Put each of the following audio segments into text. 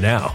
now.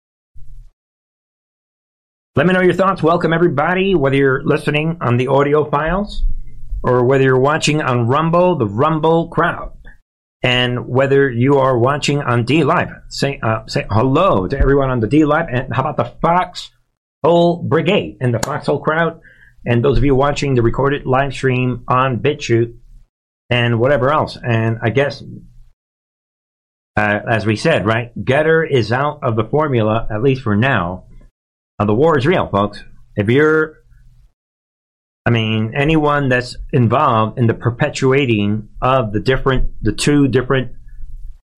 Let me know your thoughts. Welcome, everybody, whether you're listening on the audio files or whether you're watching on Rumble, the Rumble crowd, and whether you are watching on D Live. Say, uh, say hello to everyone on the D Live. And how about the Foxhole Brigade and the Foxhole crowd? And those of you watching the recorded live stream on BitChute and whatever else. And I guess, uh, as we said, right, Gettr is out of the formula, at least for now. Uh, the war is real, folks. If you're, I mean, anyone that's involved in the perpetuating of the different, the two different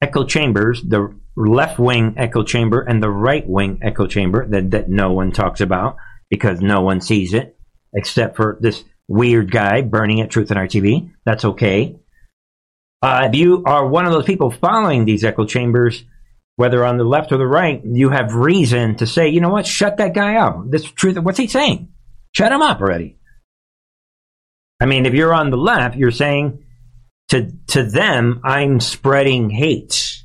echo chambers, the left wing echo chamber and the right wing echo chamber that, that no one talks about because no one sees it except for this weird guy burning at Truth and Art TV. That's okay. Uh, if you are one of those people following these echo chambers, whether on the left or the right, you have reason to say, you know what, shut that guy up. This truth, what's he saying? Shut him up already. I mean, if you're on the left, you're saying to to them, I'm spreading hate.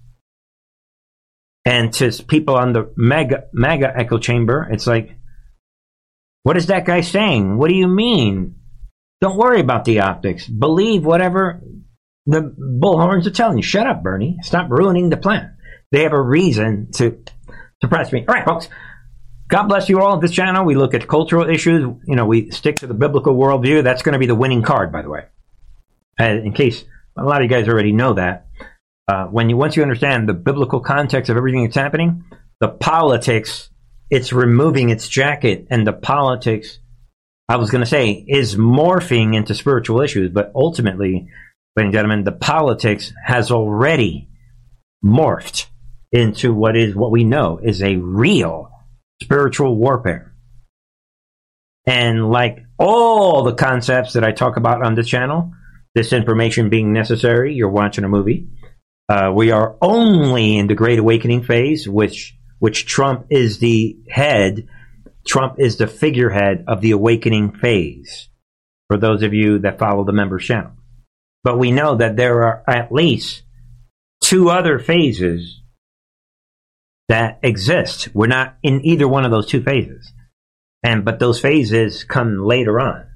And to people on the MAGA MAGA echo chamber, it's like, what is that guy saying? What do you mean? Don't worry about the optics. Believe whatever the bullhorns are telling you. Shut up, Bernie. Stop ruining the plan. They have a reason to suppress me. All right, folks. God bless you all. This channel, we look at cultural issues. You know, we stick to the biblical worldview. That's going to be the winning card, by the way. And in case a lot of you guys already know that, uh, when you once you understand the biblical context of everything that's happening, the politics, it's removing its jacket, and the politics, I was going to say, is morphing into spiritual issues. But ultimately, ladies and gentlemen, the politics has already morphed into what is what we know is a real spiritual warfare. And like all the concepts that I talk about on this channel, this information being necessary, you're watching a movie. Uh, we are only in the Great Awakening phase, which which Trump is the head. Trump is the figurehead of the awakening phase. For those of you that follow the members channel, but we know that there are at least two other phases that exist. We're not in either one of those two phases. And but those phases come later on.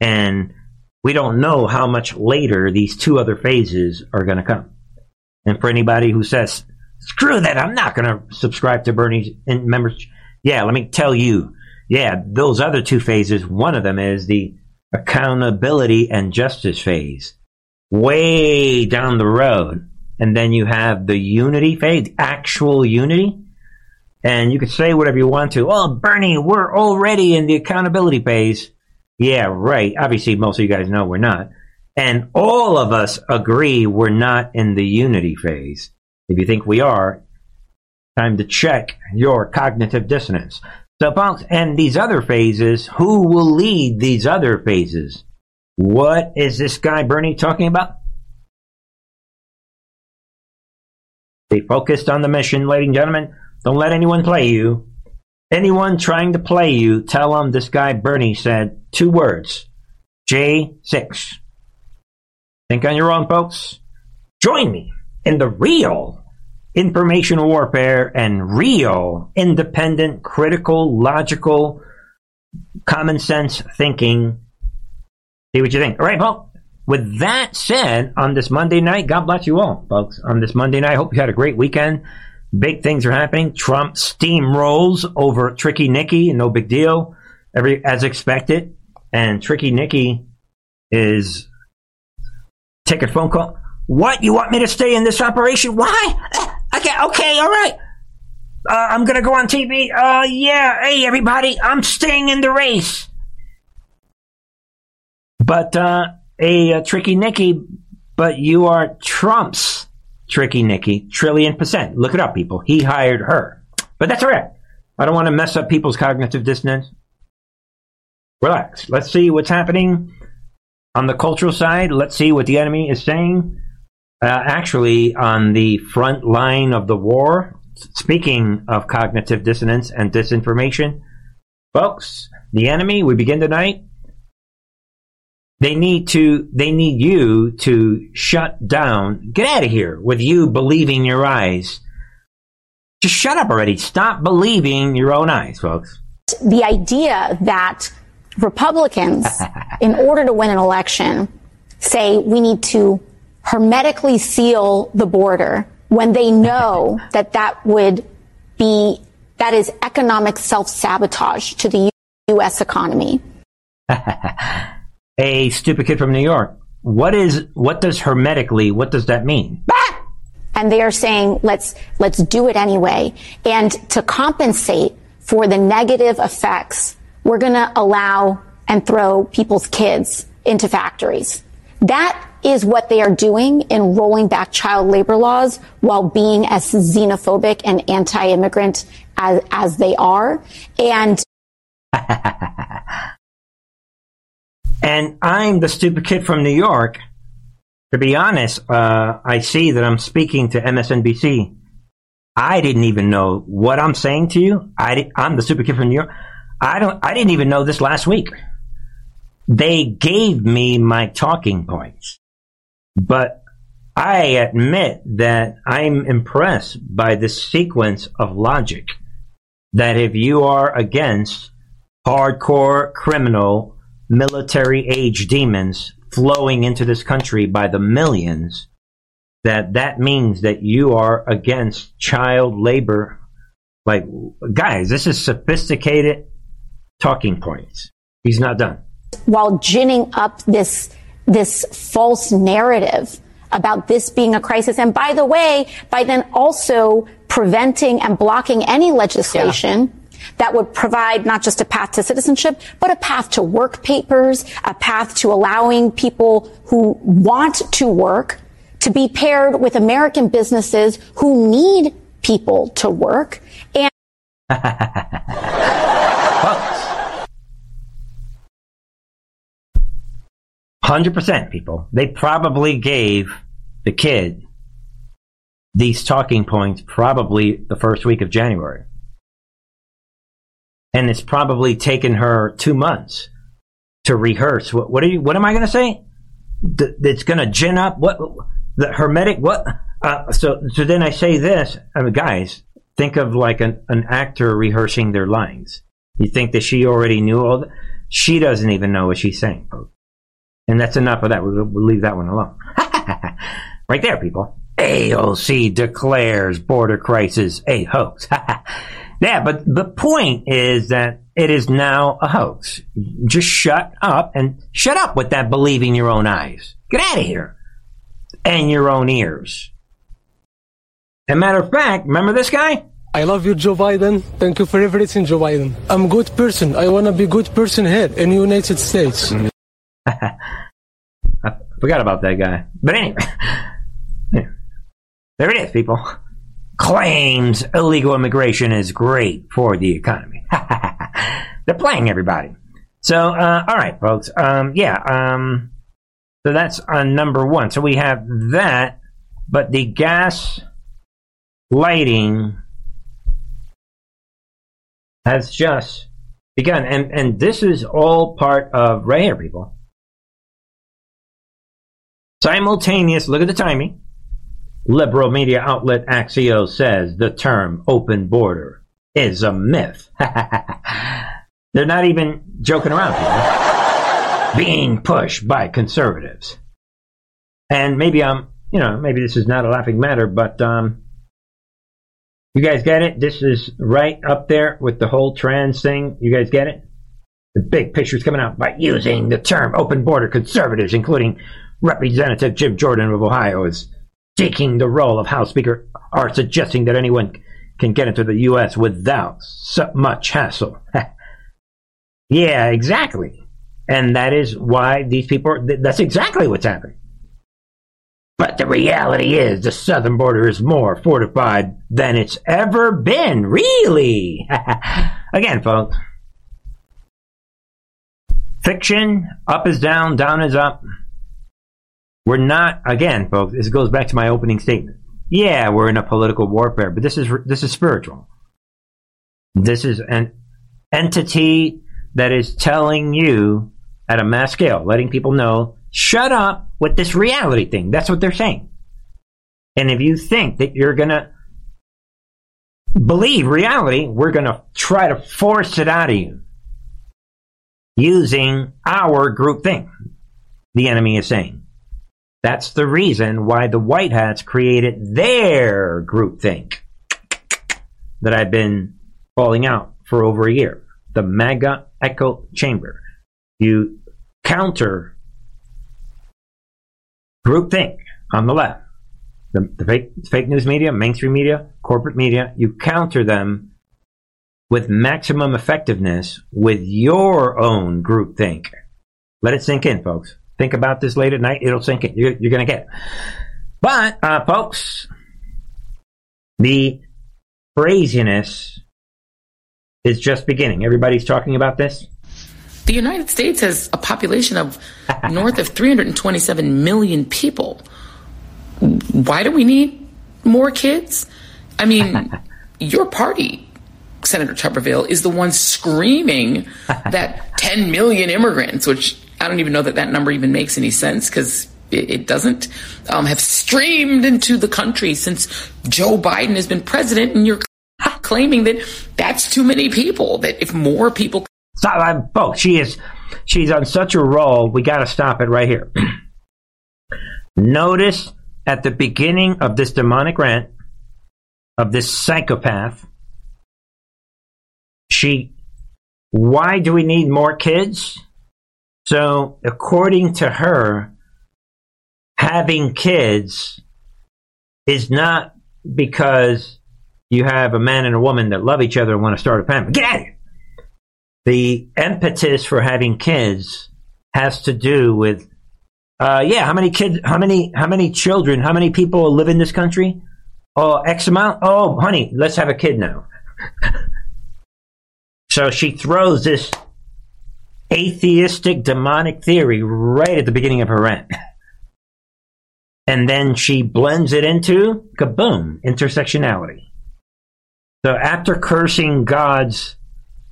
And we don't know how much later these two other phases are going to come. And for anybody who says, screw that, I'm not going to subscribe to Bernie's members. Yeah, let me tell you. Yeah, those other two phases, one of them is the accountability and justice phase. Way down the road and then you have the unity phase, actual unity. And you could say whatever you want to. Oh, Bernie, we're already in the accountability phase. Yeah, right. Obviously, most of you guys know we're not. And all of us agree we're not in the unity phase. If you think we are, time to check your cognitive dissonance. So, folks, and these other phases, who will lead these other phases? What is this guy Bernie talking about? Stay focused on the mission, ladies and gentlemen. Don't let anyone play you. Anyone trying to play you, tell them this guy Bernie said two words J6. Think on your own, folks. Join me in the real information warfare and real independent, critical, logical, common sense thinking. See what you think. All right, folks. With that said, on this Monday night, God bless you all, folks. On this Monday night, I hope you had a great weekend. Big things are happening. Trump steamrolls over Tricky Nikki, no big deal, every as expected. And Tricky Nikki is take a phone call. What? You want me to stay in this operation? Why? Okay, okay, all right. Uh, I'm gonna go on TV. Uh, yeah. Hey, everybody, I'm staying in the race. But uh, a, a tricky Nikki, but you are Trump's tricky Nikki, trillion percent. Look it up, people. He hired her. But that's all right. I don't want to mess up people's cognitive dissonance. Relax. Let's see what's happening on the cultural side. Let's see what the enemy is saying. Uh, actually, on the front line of the war, speaking of cognitive dissonance and disinformation, folks, the enemy, we begin tonight. They need to, they need you to shut down. Get out of here with you believing your eyes. Just shut up already. Stop believing your own eyes, folks. The idea that Republicans, in order to win an election, say we need to hermetically seal the border when they know that that would be, that is economic self-sabotage to the U.S. economy. a stupid kid from New York. What is, what does hermetically, what does that mean? And they are saying, let's, let's do it anyway. And to compensate for the negative effects, we're going to allow and throw people's kids into factories. That is what they are doing in rolling back child labor laws while being as xenophobic and anti-immigrant as, as they are. And and I'm the stupid kid from New York. To be honest, uh, I see that I'm speaking to MSNBC. I didn't even know what I'm saying to you. I, I'm the stupid kid from New York. I don't. I didn't even know this last week. They gave me my talking points. But I admit that I'm impressed by the sequence of logic. That if you are against hardcore criminal military age demons flowing into this country by the millions, that that means that you are against child labor. Like, guys, this is sophisticated talking points. He's not done while ginning up this this false narrative about this being a crisis. And by the way, by then also preventing and blocking any legislation yeah. That would provide not just a path to citizenship, but a path to work papers, a path to allowing people who want to work to be paired with American businesses who need people to work. And Hundred percent, people. They probably gave the kid these talking points probably the first week of January, and it's probably taken her two months to rehearse. What, what are you? What am I going to say? Th- it's going to gin up what the hermetic what? Uh, so so then I say this, I mean, guys. Think of like an, an actor rehearsing their lines. You think that she already knew all that? She doesn't even know what she's saying, folks. And that's enough of that. We'll, we'll leave that one alone. right there, people. AOC declares border crisis a hoax. yeah, but the point is that it is now a hoax. Just shut up and shut up with that believing your own eyes. Get out of here. And your own ears. As a matter of fact, remember this guy? I love you, Joe Biden. Thank you for everything, Joe Biden. I'm a good person. I want to be a good person here in the United States. I forgot about that guy. But anyway, there it is, people. Claims illegal immigration is great for the economy. They're playing everybody. So, uh, all right, folks. Um, yeah. Um, so that's on number one. So we have that, but the gas lighting has just begun, and and this is all part of right here, people. Simultaneous, look at the timing. Liberal media outlet Axios says the term open border is a myth. They're not even joking around here. Being pushed by conservatives. And maybe I'm, you know, maybe this is not a laughing matter, but um, you guys get it? This is right up there with the whole trans thing. You guys get it? The big picture's coming out by using the term open border conservatives, including Representative Jim Jordan of Ohio is taking the role of House Speaker, are suggesting that anyone can get into the U.S. without so much hassle. yeah, exactly. And that is why these people are, that's exactly what's happening. But the reality is the southern border is more fortified than it's ever been. Really? Again, folks. Fiction, up is down, down is up. We're not, again, folks, this goes back to my opening statement. Yeah, we're in a political warfare, but this is, this is spiritual. This is an entity that is telling you at a mass scale, letting people know, shut up with this reality thing. That's what they're saying. And if you think that you're going to believe reality, we're going to try to force it out of you using our group think, the enemy is saying. That's the reason why the White Hats created their group think that I've been calling out for over a year. The MAGA Echo Chamber. You counter groupthink on the left. The, the fake, fake news media, mainstream media, corporate media, you counter them with maximum effectiveness with your own groupthink. Let it sink in, folks. Think about this late at night. It'll sink in. You're, you're going to get it. But, uh, folks, the craziness is just beginning. Everybody's talking about this. The United States has a population of north of 327 million people. Why do we need more kids? I mean, your party, Senator Tuberville, is the one screaming that 10 million immigrants, which I don't even know that that number even makes any sense because it, it, doesn't, um, have streamed into the country since Joe Biden has been president, and you're claiming that that's too many people. That if more people Stop, uh, folks. She is, she's on such a roll. We got to stop it right here. Notice at the beginning of this demonic rant of this psychopath, she, why do we need more kids? So, according to her, having kids is not because you have a man and a woman that love each other and want to start a family. Get out the impetus for having kids has to do with uh, yeah how many kids how many how many children how many people live in this country? Oh x amount? Oh honey let's have a kid now. So she throws this atheistic demonic theory right at the beginning of her rant and then she blends it into kaboom intersectionality so after cursing god's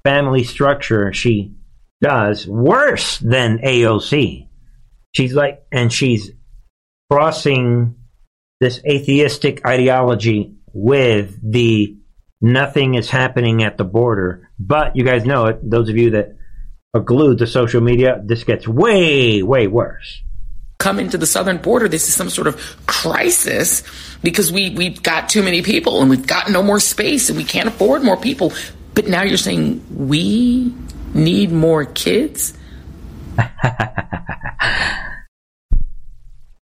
family structure she does worse than AOC. She's like, and she's crossing this atheistic ideology with the nothing is happening at the border. But you guys know it, those of you that are glued to social media, this gets way, way worse. Come into the southern border, this is some sort of crisis because we, we've got too many people and we've got no more space and we can't afford more people. But now you're saying we need more kids?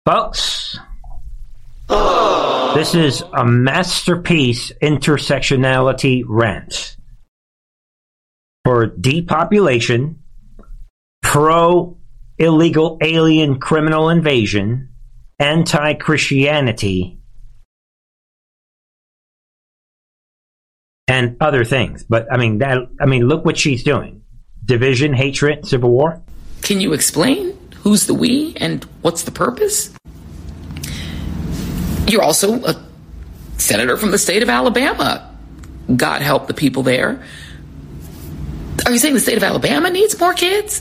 Folks, this is a masterpiece intersectionality rant for depopulation, pro illegal alien criminal invasion, anti Christianity, and other things. But I mean that I mean look what she's doing. Division, hatred, civil war. Can you explain who's the we and what's the purpose? You're also a senator from the state of Alabama. God help the people there. Are you saying the state of Alabama needs more kids?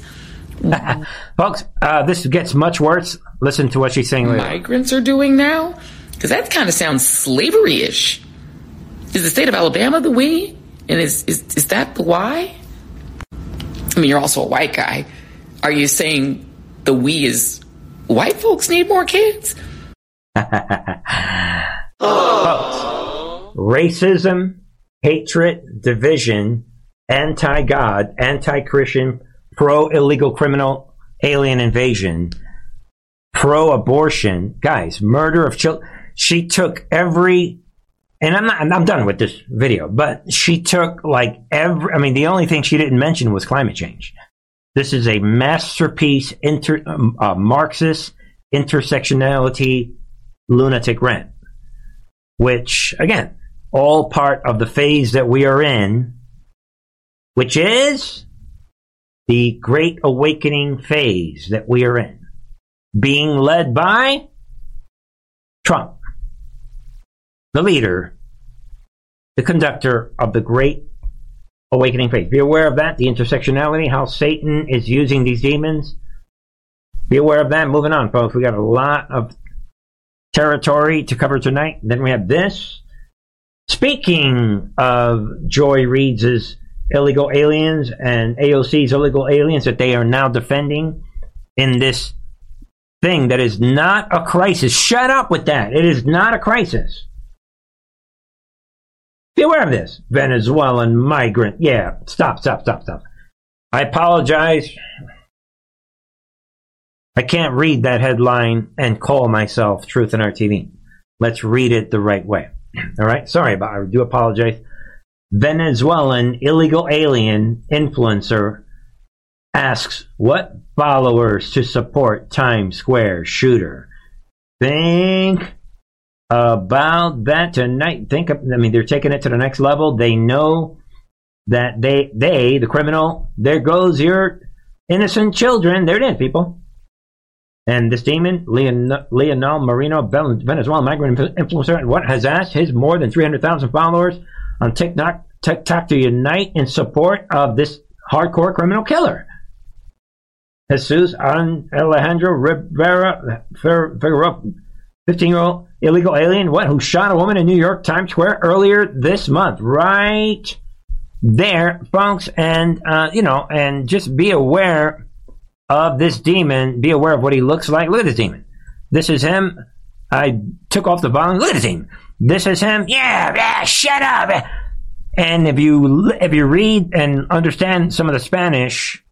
Folks, uh, this gets much worse. Listen to what she's saying later. Migrants are doing now? Because that kind of sounds slavery ish. Is the state of Alabama the we? And is, is, is that the why? I mean, you're also a white guy. Are you saying the we is white folks need more kids? oh. Racism, hatred, division, anti God, anti Christian, pro illegal criminal alien invasion, pro abortion. Guys, murder of children. She took every and I'm not, I'm done with this video, but she took like every, I mean, the only thing she didn't mention was climate change. This is a masterpiece, inter, um, uh, Marxist intersectionality lunatic rant, which, again, all part of the phase that we are in, which is the Great Awakening phase that we are in, being led by Trump, the leader, the conductor of the Great Awakening phase. Be aware of that, the intersectionality, how Satan is using these demons. Be aware of that. Moving on, folks. We got a lot of territory to cover tonight. Then we have this. Speaking of Joy Reid's illegal aliens and AOC's illegal aliens that they are now defending in this thing that is not a crisis. Shut up with that. It is not a crisis. Be aware of this. Venezuelan migrant. Yeah, stop, stop, stop, stop. I apologize. I can't read that headline and call myself Truth and Art TV. Let's read it the right way. All right? Sorry about I do apologize. Venezuelan illegal alien influencer asks what followers to support Times Square shooter. Think about that tonight. Think of, I mean, they're taking it to the next level. They know that they, they, the criminal, there goes your innocent children. There it is, people. And this demon, Leon, Leonel Moreno, Venezuelan migrant influencer, what has asked his more than 300,000 followers on TikTok, TikTok to unite in support of this hardcore criminal killer. Jesus Alejandro Rivera Figueroa, 15 year old illegal alien, what, who shot a woman in New York Times Square earlier this month. Right there, folks. And, uh, you know, and just be aware of this demon. Be aware of what he looks like. Look at this demon. This is him. I took off the volume. Look at this demon. This is him. Yeah, yeah, shut up. And if you if you read and understand some of the Spanish,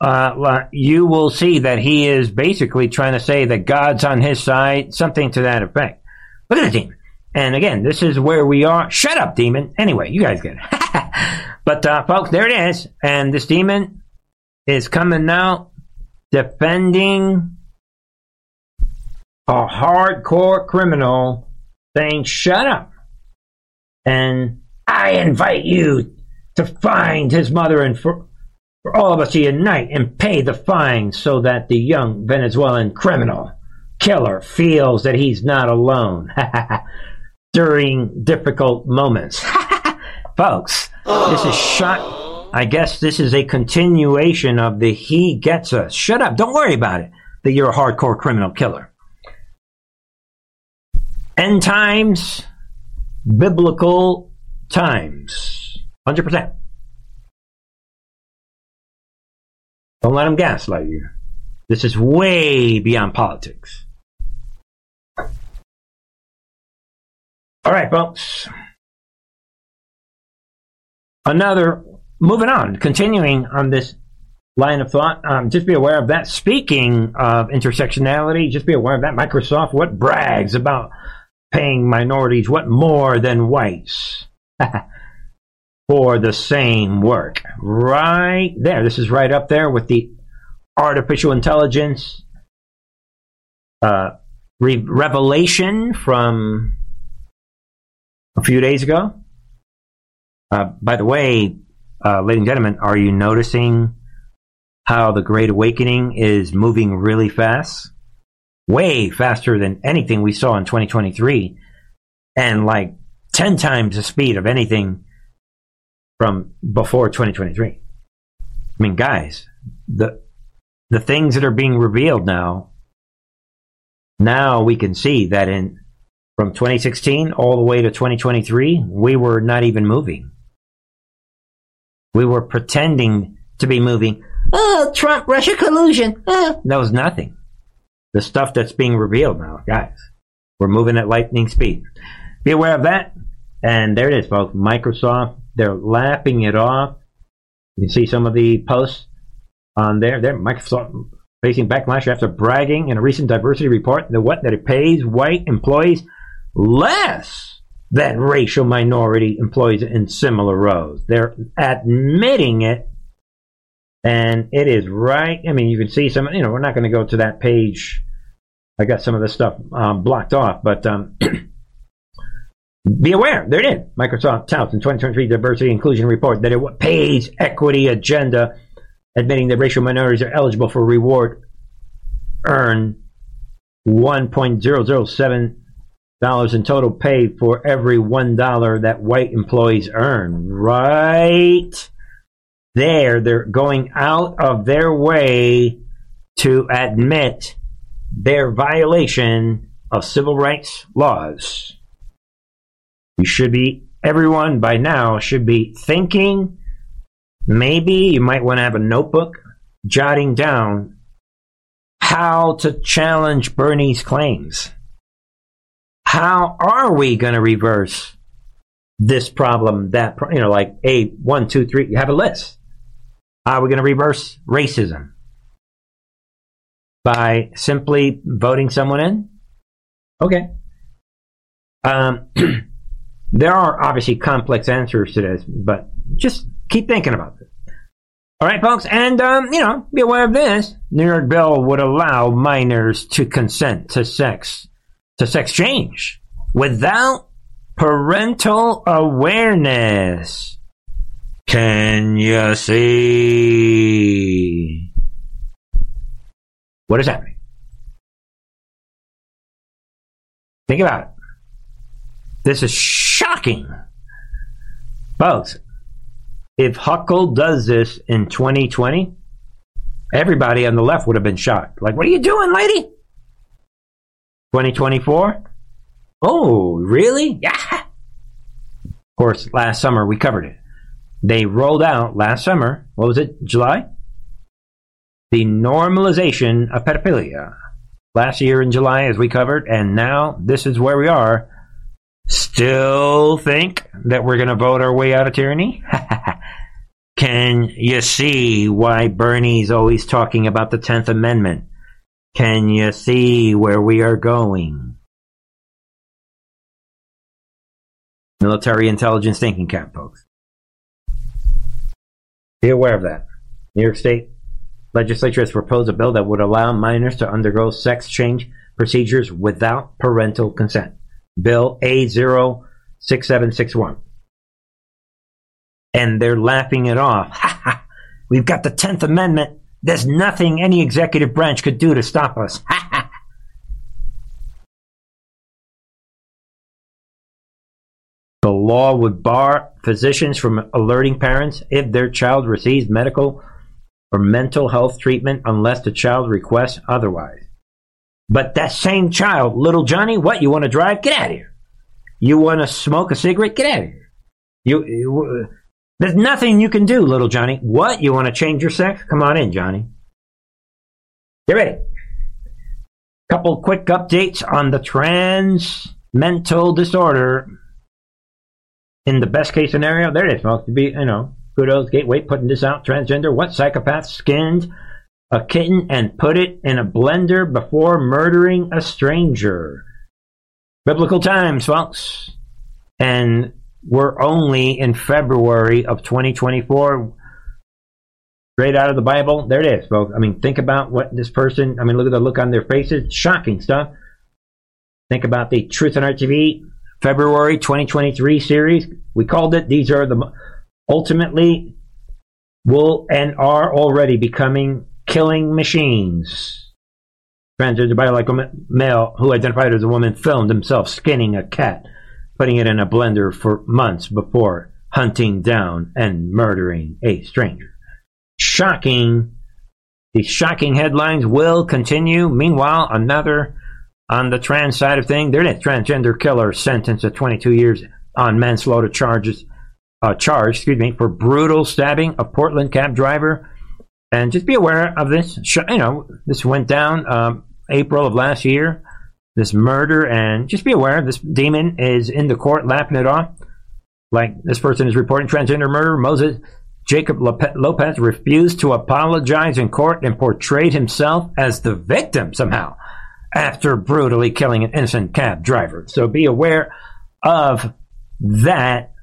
uh, you will see that he is basically trying to say that God's on his side, something to that effect. Look at the demon. And again, this is where we are. Shut up, demon. Anyway, you guys get it. but uh, folks, there it is. And this demon is coming out defending a hardcore criminal saying, shut up. And I invite you to find his mother and for, for all of us to unite and pay the fine so that the young Venezuelan criminal killer feels that he's not alone during difficult moments. Folks, this is shot. I guess this is a continuation of the he gets us. Shut up. Don't worry about it that you're a hardcore criminal killer. End times, biblical times. 100%. Don't let them gaslight you. This is way beyond politics. All right, folks. Another, moving on, continuing on this line of thought, um, just be aware of that. Speaking of intersectionality, just be aware of that. Microsoft, what brags about paying minorities what more than whites for the same work. Right there. This is right up there with the artificial intelligence uh, re- revelation from a few days ago. Uh, by the way, uh, ladies and gentlemen, are you noticing how the Great Awakening is moving really fast? way faster than anything we saw in 2023 and like 10 times the speed of anything from before 2023. I mean, guys, the the things that are being revealed now now we can see that in from 2016 all the way to 2023 we were not even moving. We were pretending to be moving. Oh, Trump Russia collusion. Oh. That was nothing the stuff that's being revealed now, guys. We're moving at lightning speed. Be aware of that. And there it is, folks. Microsoft, they're lapping it off. You can see some of the posts on there. There, Microsoft facing backlash after bragging in a recent diversity report that what that it pays white employees less than racial minority employees in similar roles. They're admitting it and it is right. I mean, you can see some. You know, we're not going to go to that page I got some of this stuff um, blocked off, but um, be aware. There it is. Microsoft touts in 2023 Diversity Inclusion Report that it pays equity agenda, admitting that racial minorities are eligible for reward earn 1.007 dollars in total pay for every one dollar that white employees earn. Right there, they're going out of their way to admit their violation of civil rights laws. You should be, everyone by now should be thinking, maybe you might want to have a notebook jotting down how to challenge Bernie's claims. How are we going to reverse this problem? That, you know, like a one, two, three, you have a list. How are we going to reverse racism? By simply voting someone in? Okay. Um, there are obviously complex answers to this, but just keep thinking about this. All right, folks, and um, you know, be aware of this. New York bill would allow minors to consent to sex to sex change without parental awareness. Can you see what is happening? Think about it. This is shocking. Folks, if Huckle does this in 2020, everybody on the left would have been shocked. Like, what are you doing, lady? 2024? Oh, really? Yeah. Of course, last summer we covered it. They rolled out last summer, what was it, July? The normalization of pedophilia. Last year in July, as we covered, and now this is where we are. Still think that we're going to vote our way out of tyranny? Can you see why Bernie's always talking about the 10th Amendment? Can you see where we are going? Military intelligence thinking cap, folks. Be aware of that. New York State legislature has proposed a bill that would allow minors to undergo sex change procedures without parental consent. Bill A06761 and they're laughing it off. We've got the 10th Amendment. There's nothing any executive branch could do to stop us. the law would bar physicians from alerting parents if their child receives medical or mental health treatment unless the child requests otherwise. But that same child, little Johnny, what, you want to drive? Get out of here. You want to smoke a cigarette? Get out of here. You, you uh, there's nothing you can do, little Johnny. What? You want to change your sex? Come on in, Johnny. Get ready. Couple quick updates on the trans mental disorder. In the best case scenario, there it is, folks. To be, you know, kudos, gateway, putting this out. Transgender, what psychopath skinned a kitten and put it in a blender before murdering a stranger? Biblical times, folks. And we're only in February of 2024. Straight out of the Bible. There it is, folks. I mean, think about what this person, I mean, look at the look on their faces. Shocking stuff. Think about the Truth and Art TV February 2023 series. We called it, these are the ultimately will and are already becoming killing machines. Transgender biological male who identified as a woman filmed himself skinning a cat putting it in a blender for months before hunting down and murdering a stranger. Shocking. These shocking headlines will continue. Meanwhile, another on the trans side of things, there is a transgender killer sentenced to 22 years on manslaughter charges. Uh, charge, excuse me, for brutal stabbing a Portland cab driver. And just be aware of this. You know, this went down um, April of last year this murder, and just be aware this demon is in the court lapping it off. Like this person is reporting transgender murder. Moses Jacob Lopez refused to apologize in court and portrayed himself as the victim somehow after brutally killing an innocent cab driver. So be aware of that,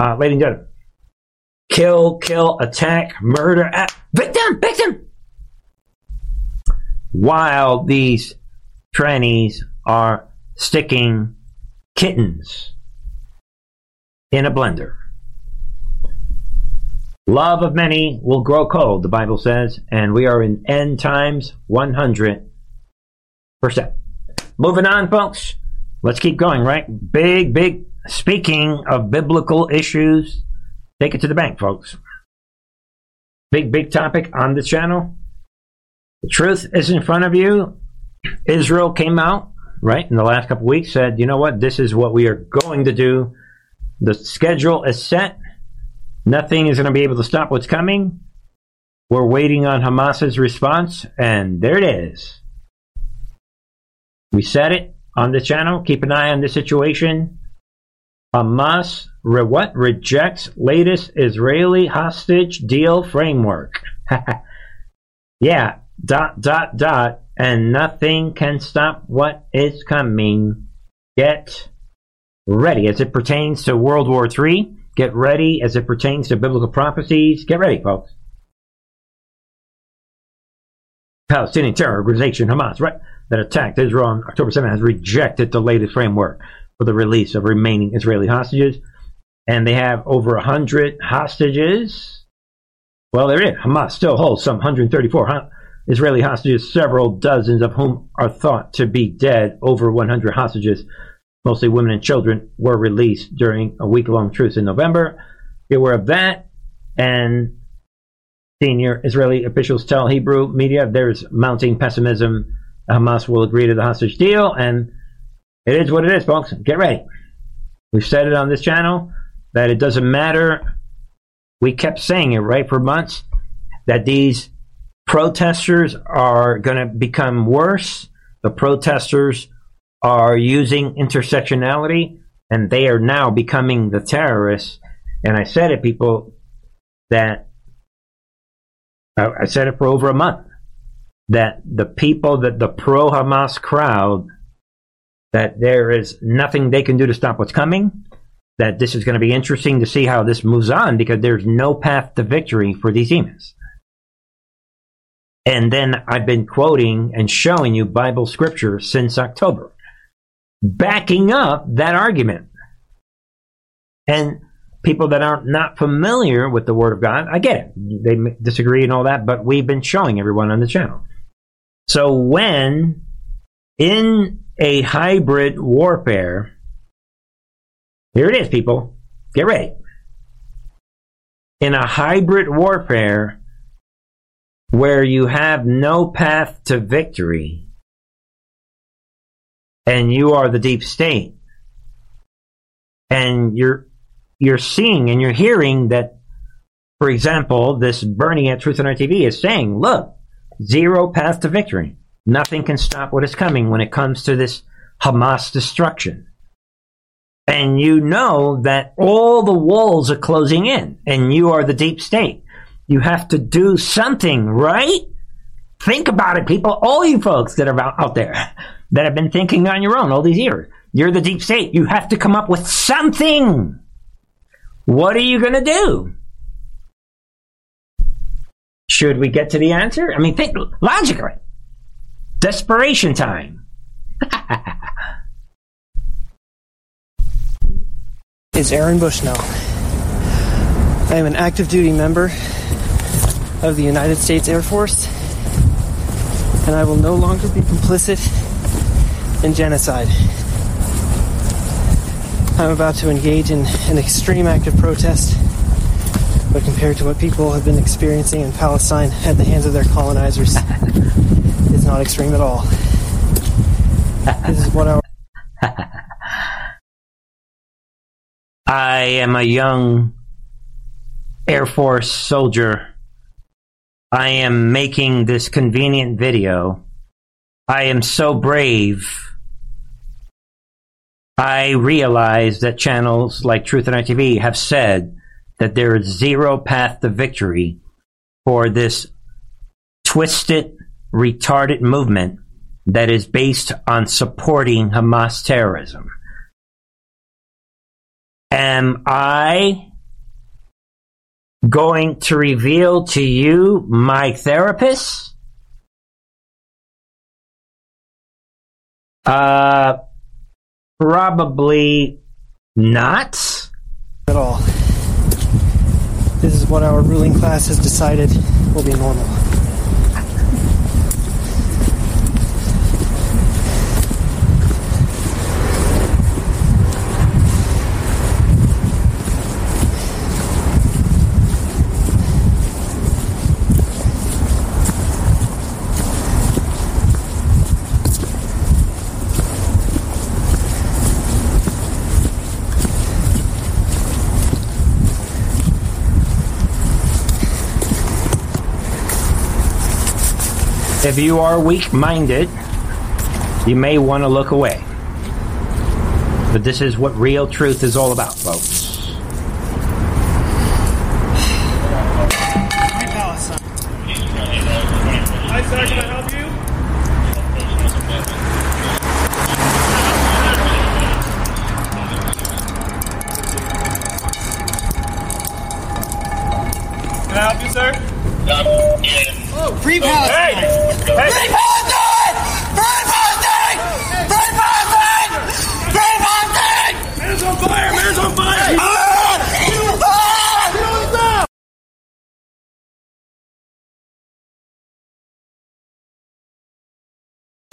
uh, ladies and gentlemen. Kill, kill, attack, murder, uh, victim, victim. While these trannies are sticking kittens in a blender. Love of many will grow cold, the Bible says, and we are in end times 100%. Moving on, folks. Let's keep going, right? Big, big, speaking of biblical issues, take it to the bank, folks. Big, big topic on the channel. The truth is in front of you. Israel came out, right, in the last couple weeks, said, you know what, this is what we are going to do. The schedule is set. Nothing is going to be able to stop what's coming. We're waiting on Hamas's response, and there it is. We said it on the channel. Keep an eye on the situation. Hamas what rejects latest Israeli hostage deal framework. yeah, dot dot dot, and nothing can stop what is coming. Get ready as it pertains to World War III. Get ready as it pertains to biblical prophecies. Get ready, folks. Palestinian terror organization Hamas, right, that attacked Israel on October 7 has rejected the latest framework for the release of remaining Israeli hostages. And they have over 100 hostages. Well, there is. Hamas still holds some 134 Israeli hostages, several dozens of whom are thought to be dead. Over 100 hostages, mostly women and children, were released during a week long truce in November. Be aware of that. And Senior Israeli officials tell Hebrew media there's mounting pessimism. Hamas will agree to the hostage deal, and it is what it is, folks. Get ready. We've said it on this channel that it doesn't matter. We kept saying it, right, for months, that these protesters are going to become worse. The protesters are using intersectionality, and they are now becoming the terrorists. And I said it, people, that uh, I said it for over a month that the people that the pro Hamas crowd that there is nothing they can do to stop what's coming. That this is going to be interesting to see how this moves on because there's no path to victory for these demons. And then I've been quoting and showing you Bible scripture since October, backing up that argument. And people that are not familiar with the Word of God, I get it. They disagree and all that, but we've been showing everyone on the channel. So when in a hybrid warfare, here it is, people. Get ready. In a hybrid warfare where you have no path to victory and you are the deep state and you're you're seeing and you're hearing that, for example, this Bernie at Truth and TV is saying, look, zero path to victory. Nothing can stop what is coming when it comes to this Hamas destruction. And you know that all the walls are closing in, and you are the deep state. You have to do something, right? Think about it, people. All you folks that are out, there that have been thinking on your own all these years. You're the deep state. You have to come up with something. What are you going to do? Should we get to the answer? I mean, think logically. Desperation time. is Aaron Bushnell. I am an active duty member of the United States Air Force, and I will no longer be complicit in genocide. I'm about to engage in an extreme act of protest, but compared to what people have been experiencing in Palestine at the hands of their colonizers, it's not extreme at all. This is what our I am a young Air Force soldier. I am making this convenient video. I am so brave I realize that channels like Truth and Art TV have said that there is zero path to victory for this twisted, retarded movement that is based on supporting Hamas terrorism. Am I going to reveal to you my therapist? Uh, probably not. At all. This is what our ruling class has decided will be normal. If you are weak minded, you may want to look away. But this is what real truth is all about, folks.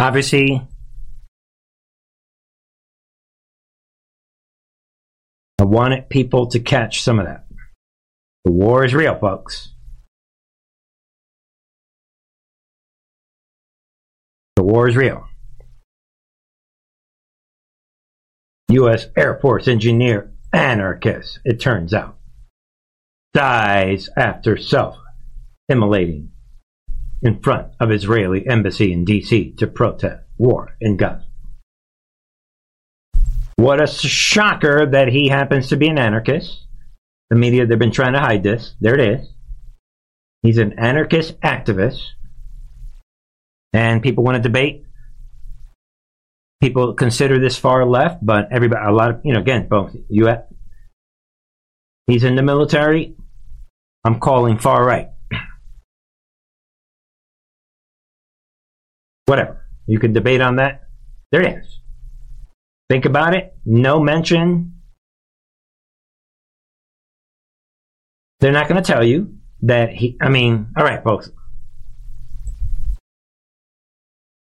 Obviously, I wanted people to catch some of that. The war is real, folks. The war is real. U.S. Air Force engineer anarchist, it turns out, dies after self immolating in front of Israeli embassy in D.C. to protest war in Gaza. What a shocker that he happens to be an anarchist. The media, they've been trying to hide this. There it is. He's an anarchist activist. And people want to debate. People consider this far left, but everybody, a lot of, you know, again, you have, he's in the military. I'm calling far right. Whatever. You can debate on that. There it is. Think about it. No mention. They're not going to tell you that he, I mean, all right, folks.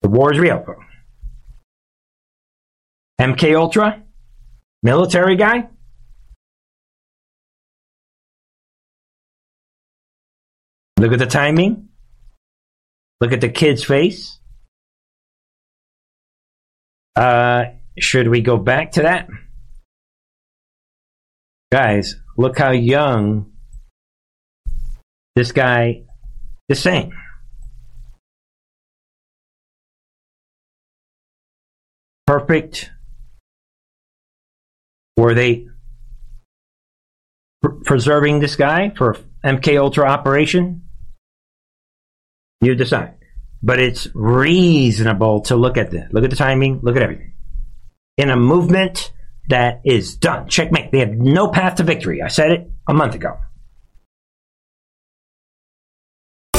The war is real. MK Ultra, military guy. Look at the timing. Look at the kid's face. Uh, should we go back to that? Guys, look how young this guy is saying. Perfect. Were they pr- preserving this guy for MK Ultra operation? You decide. But it's reasonable to look at this. Look at the timing. Look at everything. In a movement that is done. Checkmate. They have no path to victory. I said it a month ago.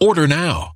Order now.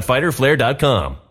www.fighterflare.com.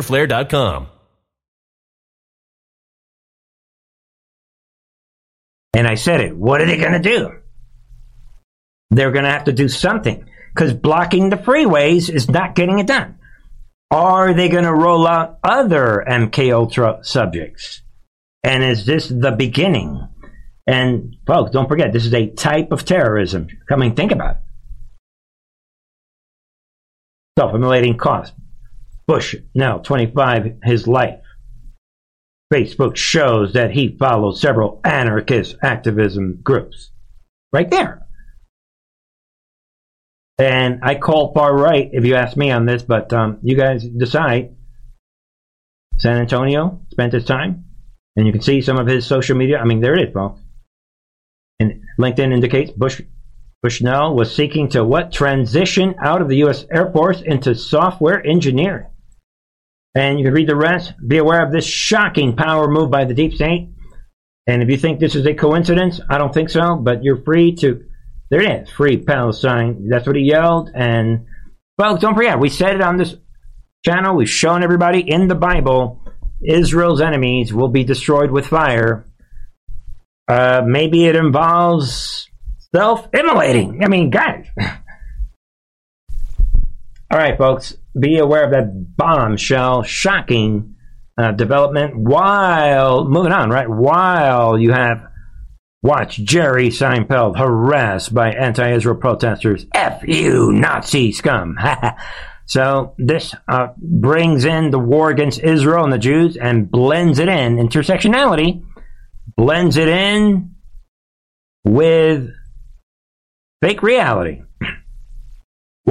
And I said it. What are they going to do? They're going to have to do something because blocking the freeways is not getting it done. Are they going to roll out other MK Ultra subjects? And is this the beginning? And folks, don't forget, this is a type of terrorism. Come and think about it. Self-immolating cost. Bush, now 25, his life. Facebook shows that he follows several anarchist activism groups. Right there. And I call far right, if you ask me on this, but um, you guys decide. San Antonio spent his time, and you can see some of his social media. I mean, there it is, folks. And LinkedIn indicates Bush Bushnell was seeking to what transition out of the U.S. Air Force into software engineering. And you can read the rest. Be aware of this shocking power move by the deep state. And if you think this is a coincidence, I don't think so, but you're free to. There it is, free Palestine. That's what he yelled. And, folks, don't forget, we said it on this channel. We've shown everybody in the Bible Israel's enemies will be destroyed with fire. Uh, maybe it involves self immolating. I mean, guys. All right, folks, be aware of that bombshell, shocking uh, development. While moving on, right? While you have watch Jerry Seinfeld harassed by anti-Israel protesters. F you, Nazi scum. so this uh, brings in the war against Israel and the Jews and blends it in intersectionality, blends it in with fake reality.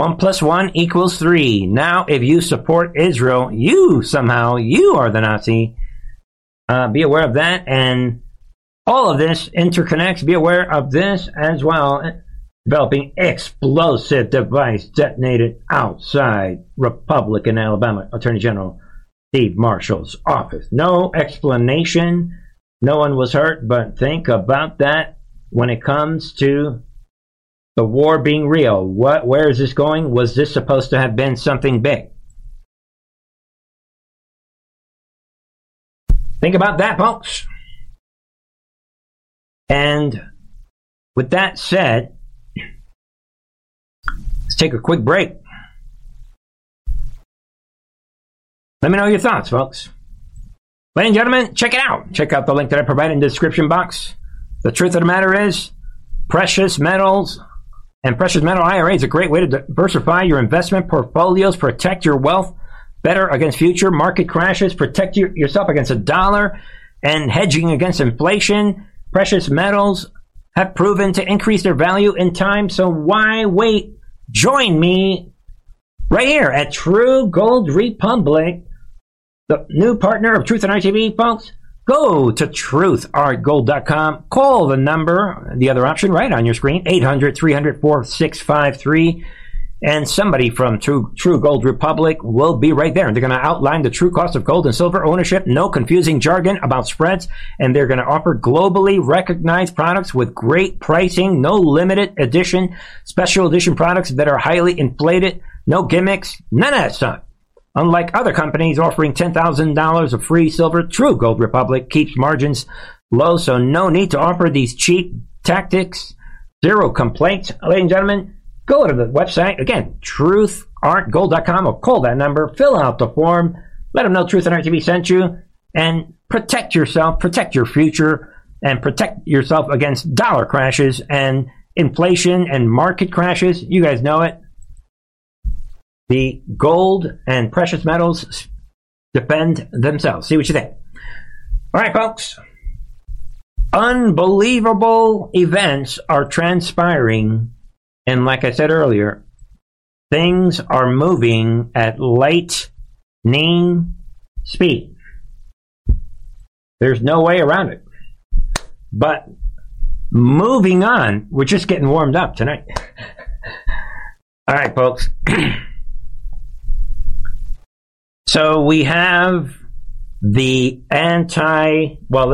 One plus one equals three. Now, if you support Israel, you somehow, you are the Nazi. Uh, be aware of that. And all of this interconnects. Be aware of this as well. Developing explosive device detonated outside Republican Alabama Attorney General Steve Marshall's office. No explanation. No one was hurt, but think about that when it comes to the war being real. What? Where is this going? Was this supposed to have been something big? Think about that, folks. And with that said, let's take a quick break. Let me know your thoughts, folks. Ladies and gentlemen, check it out. Check out the link that I provided in the description box. The truth of the matter is, precious metals And precious metal IRA is a great way to diversify your investment portfolios, protect your wealth better against future market crashes, protect your, yourself against a dollar, and hedging against inflation. Precious metals have proven to increase their value in time, so why wait? Join me right here at True Gold Republic, the new partner of Truth and Art TV, folks. Go to truthartgold.com. Call the number, the other option right on your screen, 800 300 4653 and somebody from True, True Gold Republic will be right there. And they're going to outline the true cost of gold and silver ownership, no confusing jargon about spreads, and they're going to offer globally recognized products with great pricing, no limited edition, special edition products that are highly inflated, no gimmicks, none of that stuff. Unlike other companies offering $10,000 of free silver, True Gold Republic keeps margins low, so no need to offer these cheap tactics. Zero complaints, ladies and gentlemen go to the website again, truthartgold.com, or call that number, fill out the form, let them know Truth and Art TV sent you, and protect yourself, protect your future, and protect yourself against dollar crashes and inflation and market crashes. You guys know it. The gold and precious metals defend themselves. See what you think. All right, folks. Unbelievable events are transpiring and like I said earlier, things are moving at lightning speed. There's no way around it. But moving on, we're just getting warmed up tonight. All right, folks. so we have the anti, well,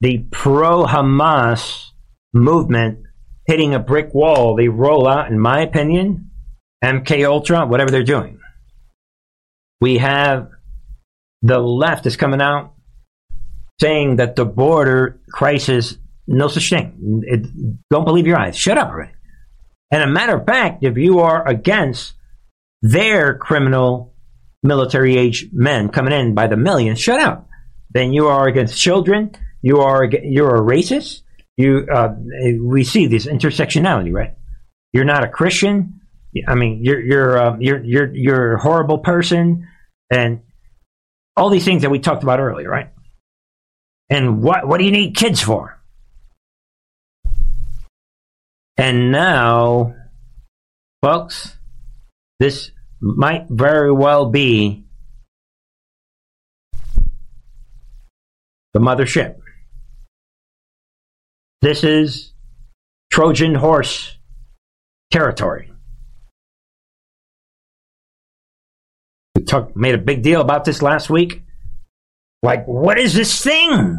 the pro Hamas movement hitting a brick wall, they roll out, in my opinion, MK Ultra, whatever they're doing. We have the left is coming out saying that the border crisis, no such thing. It, don't believe your eyes. Shut up already. And a matter of fact, if you are against their criminal military age men coming in by the millions, shut up. Then you are against children. You are you're a racist you uh, we see this intersectionality, right? You're not a Christian. I mean, you're you're uh, you're you're you're a horrible person, and all these things that we talked about earlier, right? And what what do you need kids for? And now, folks, this might very well be the mothership. This is Trojan horse territory. We talk, made a big deal about this last week. Like, what is this thing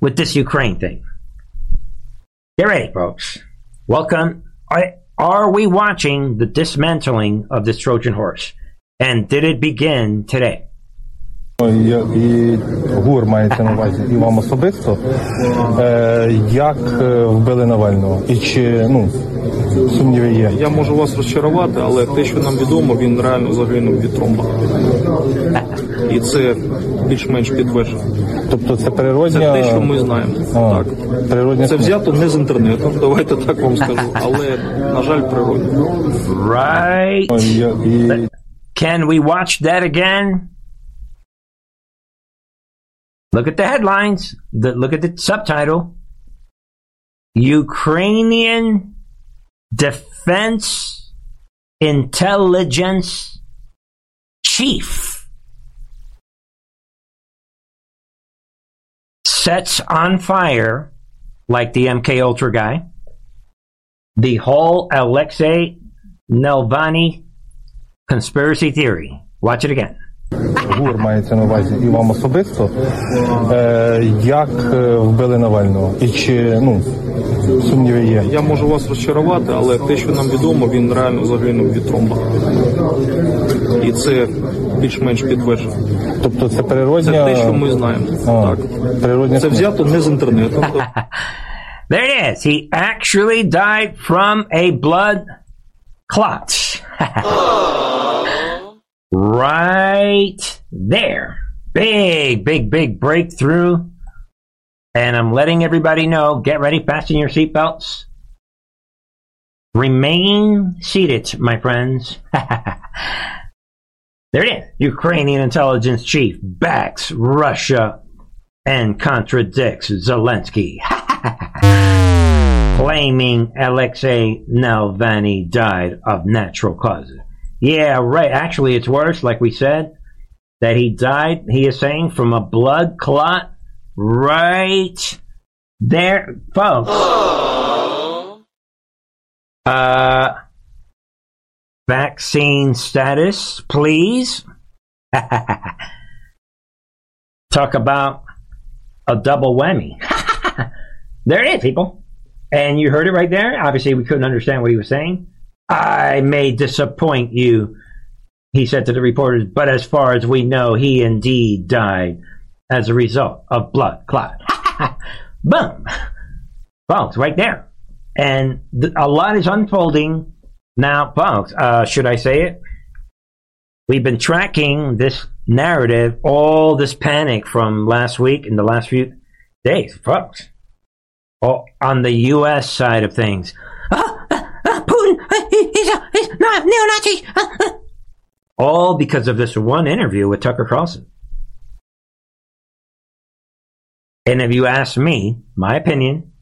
with this Ukraine thing? Get ready, folks. Welcome. Are we watching the dismantling of this Trojan horse? And did it begin today? І ГУР мається на увазі і вам особисто, як вбили Навального? І чи ну сумніви є? Я можу вас розчарувати, але те, що нам відомо, він реально загинув від тромба. І це більш-менш підтверджено. Тобто це природня... Це те, що ми знаємо. А, так. Природня... Це взято не з інтернету, давайте так вам скажу, але, на жаль, природня. Right. Can we watch that again? Look at the headlines. The, look at the subtitle. Ukrainian Defense Intelligence Chief sets on fire, like the MK Ultra guy, the whole Alexei Navalny conspiracy theory. Watch it again. ГУР мається на увазі і вам особисто, як вбили Навального? І чи ну сумніви є? Я можу вас розчарувати, але те, що нам відомо, він реально загинув від тромба. І це більш-менш підтверджено. Тобто це природня... Це те, що ми знаємо. А, так. Природня... Це взято не з інтернету. There it is. He actually died from a blood clot. right there. Big, big, big breakthrough. And I'm letting everybody know get ready, fasten your seatbelts. Remain seated, my friends. there it is. Ukrainian intelligence chief backs Russia and contradicts Zelensky. Claiming Alexei Navalny died of natural causes. Yeah, right. Actually, it's worse, like we said, that he died, he is saying, from a blood clot right there, folks. Uh, vaccine status, please. Talk about a double whammy. there it is, people. And you heard it right there. Obviously, we couldn't understand what he was saying. I may disappoint you, he said to the reporters, but as far as we know, he indeed died as a result of blood clot. Boom. Folks, right there. And th- a lot is unfolding now, folks. Uh, should I say it? We've been tracking this narrative, all this panic from last week and the last few days, folks. Oh, on the U.S. side of things. Ah, ah, ah, Putin, he's, a, he's not neo-Nazi. all because of this one interview with Tucker Carlson. And if you ask me, my opinion,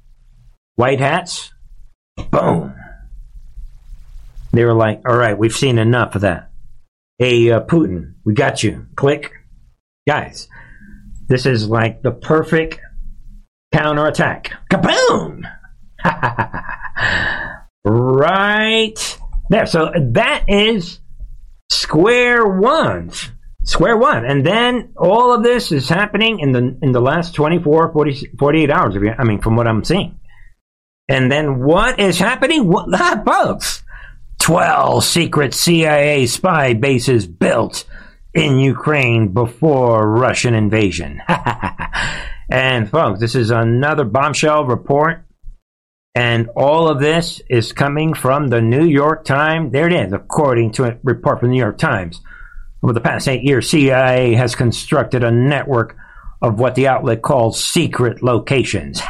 white hats, boom. They were like, all right, we've seen enough of that. Hey, uh, Putin, we got you. Click. Guys, this is like the perfect counterattack. Kaboom! right there. So that is square one. Square one. And then all of this is happening in the in the last 24, 40, 48 hours. I mean, from what I'm seeing. And then what is happening? What, ah, folks, 12 secret CIA spy bases built in Ukraine before Russian invasion. and folks, this is another bombshell report. And all of this is coming from the New York Times. There it is, according to a report from the New York Times. Over the past eight years, CIA has constructed a network of what the outlet calls secret locations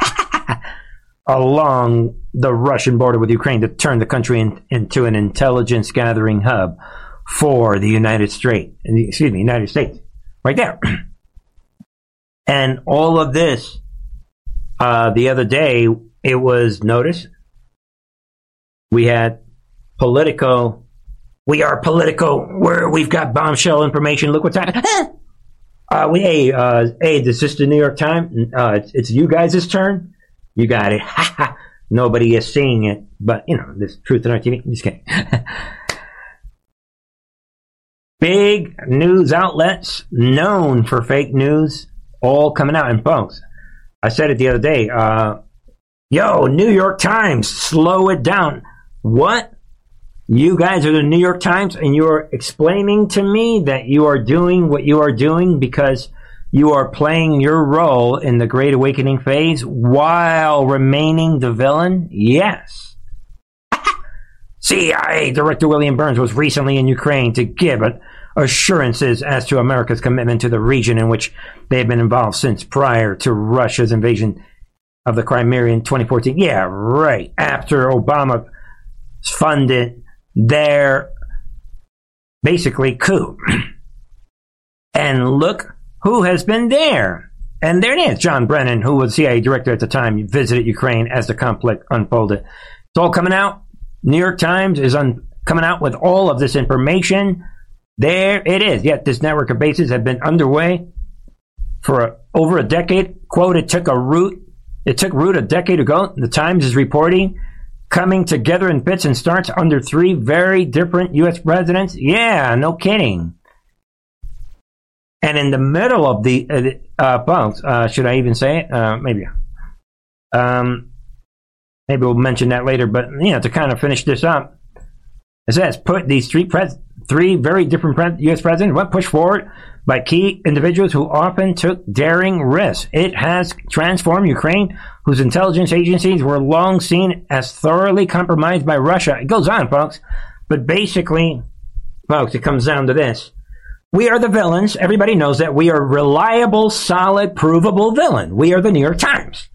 along the Russian border with Ukraine to turn the country in, into an intelligence gathering hub for the United States. Excuse me, United States, right there. and all of this, uh, the other day, it was noticed. We had Politico. We are Politico. Where we've got bombshell information. Look what's happening. uh, we, hey, uh, hey, this is the New York Times. Uh, it's, it's you guys' turn. You got it. Nobody is seeing it, but you know, this truth in our TV. Just kidding. Big news outlets known for fake news, all coming out. And folks, I said it the other day. Uh, yo, New York Times, slow it down. What? You guys are the New York Times, and you are explaining to me that you are doing what you are doing because you are playing your role in the Great Awakening phase while remaining the villain? Yes. CIA Director William Burns was recently in Ukraine to give assurances as to America's commitment to the region in which they have been involved since prior to Russia's invasion of the Crimea in 2014. Yeah, right. After Obama funded their basically coup. and look who has been there. And there it is. John Brennan, who was CIA director at the time, visited Ukraine as the conflict unfolded. It's all coming out. New York Times is un- coming out with all of this information. There it is. Yet this network of bases had been underway for a, over a decade. Quote, it took a root. It took root a decade ago. The Times is reporting coming together in bits and starts under three very different U.S. presidents. Yeah, no kidding. And in the middle of the uh, uh, uh, should I even say it? Uh, maybe. Um, maybe we'll mention that later. But you know, to kind of finish this up, it says put these three pres- three very different pre- U.S. presidents went push forward by key individuals who often took daring risks. It has transformed Ukraine, whose intelligence agencies were long seen as thoroughly compromised by Russia. It goes on, folks. But basically, folks, it comes down to this. We are the villains. Everybody knows that. We are reliable, solid, provable villain. We are the New York Times.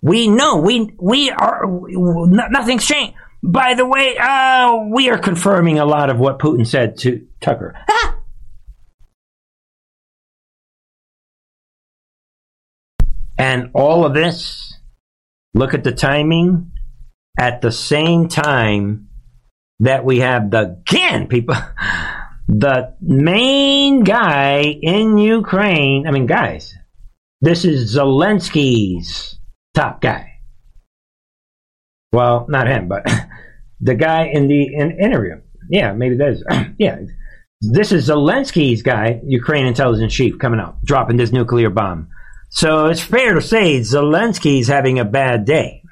We know we we are nothing's changed. by the way, uh, we are confirming a lot of what Putin said to Tucker. And all of this, look at the timing, at the same time that we have the, again, people, the main guy in Ukraine, I mean, guys, this is Zelensky's top guy. Well, not him, but the guy in the in interview. Yeah, maybe that is. yeah, this is Zelensky's guy, Ukraine intelligence chief, coming out, dropping this nuclear bomb. So it's fair to say Zelensky's having a bad day.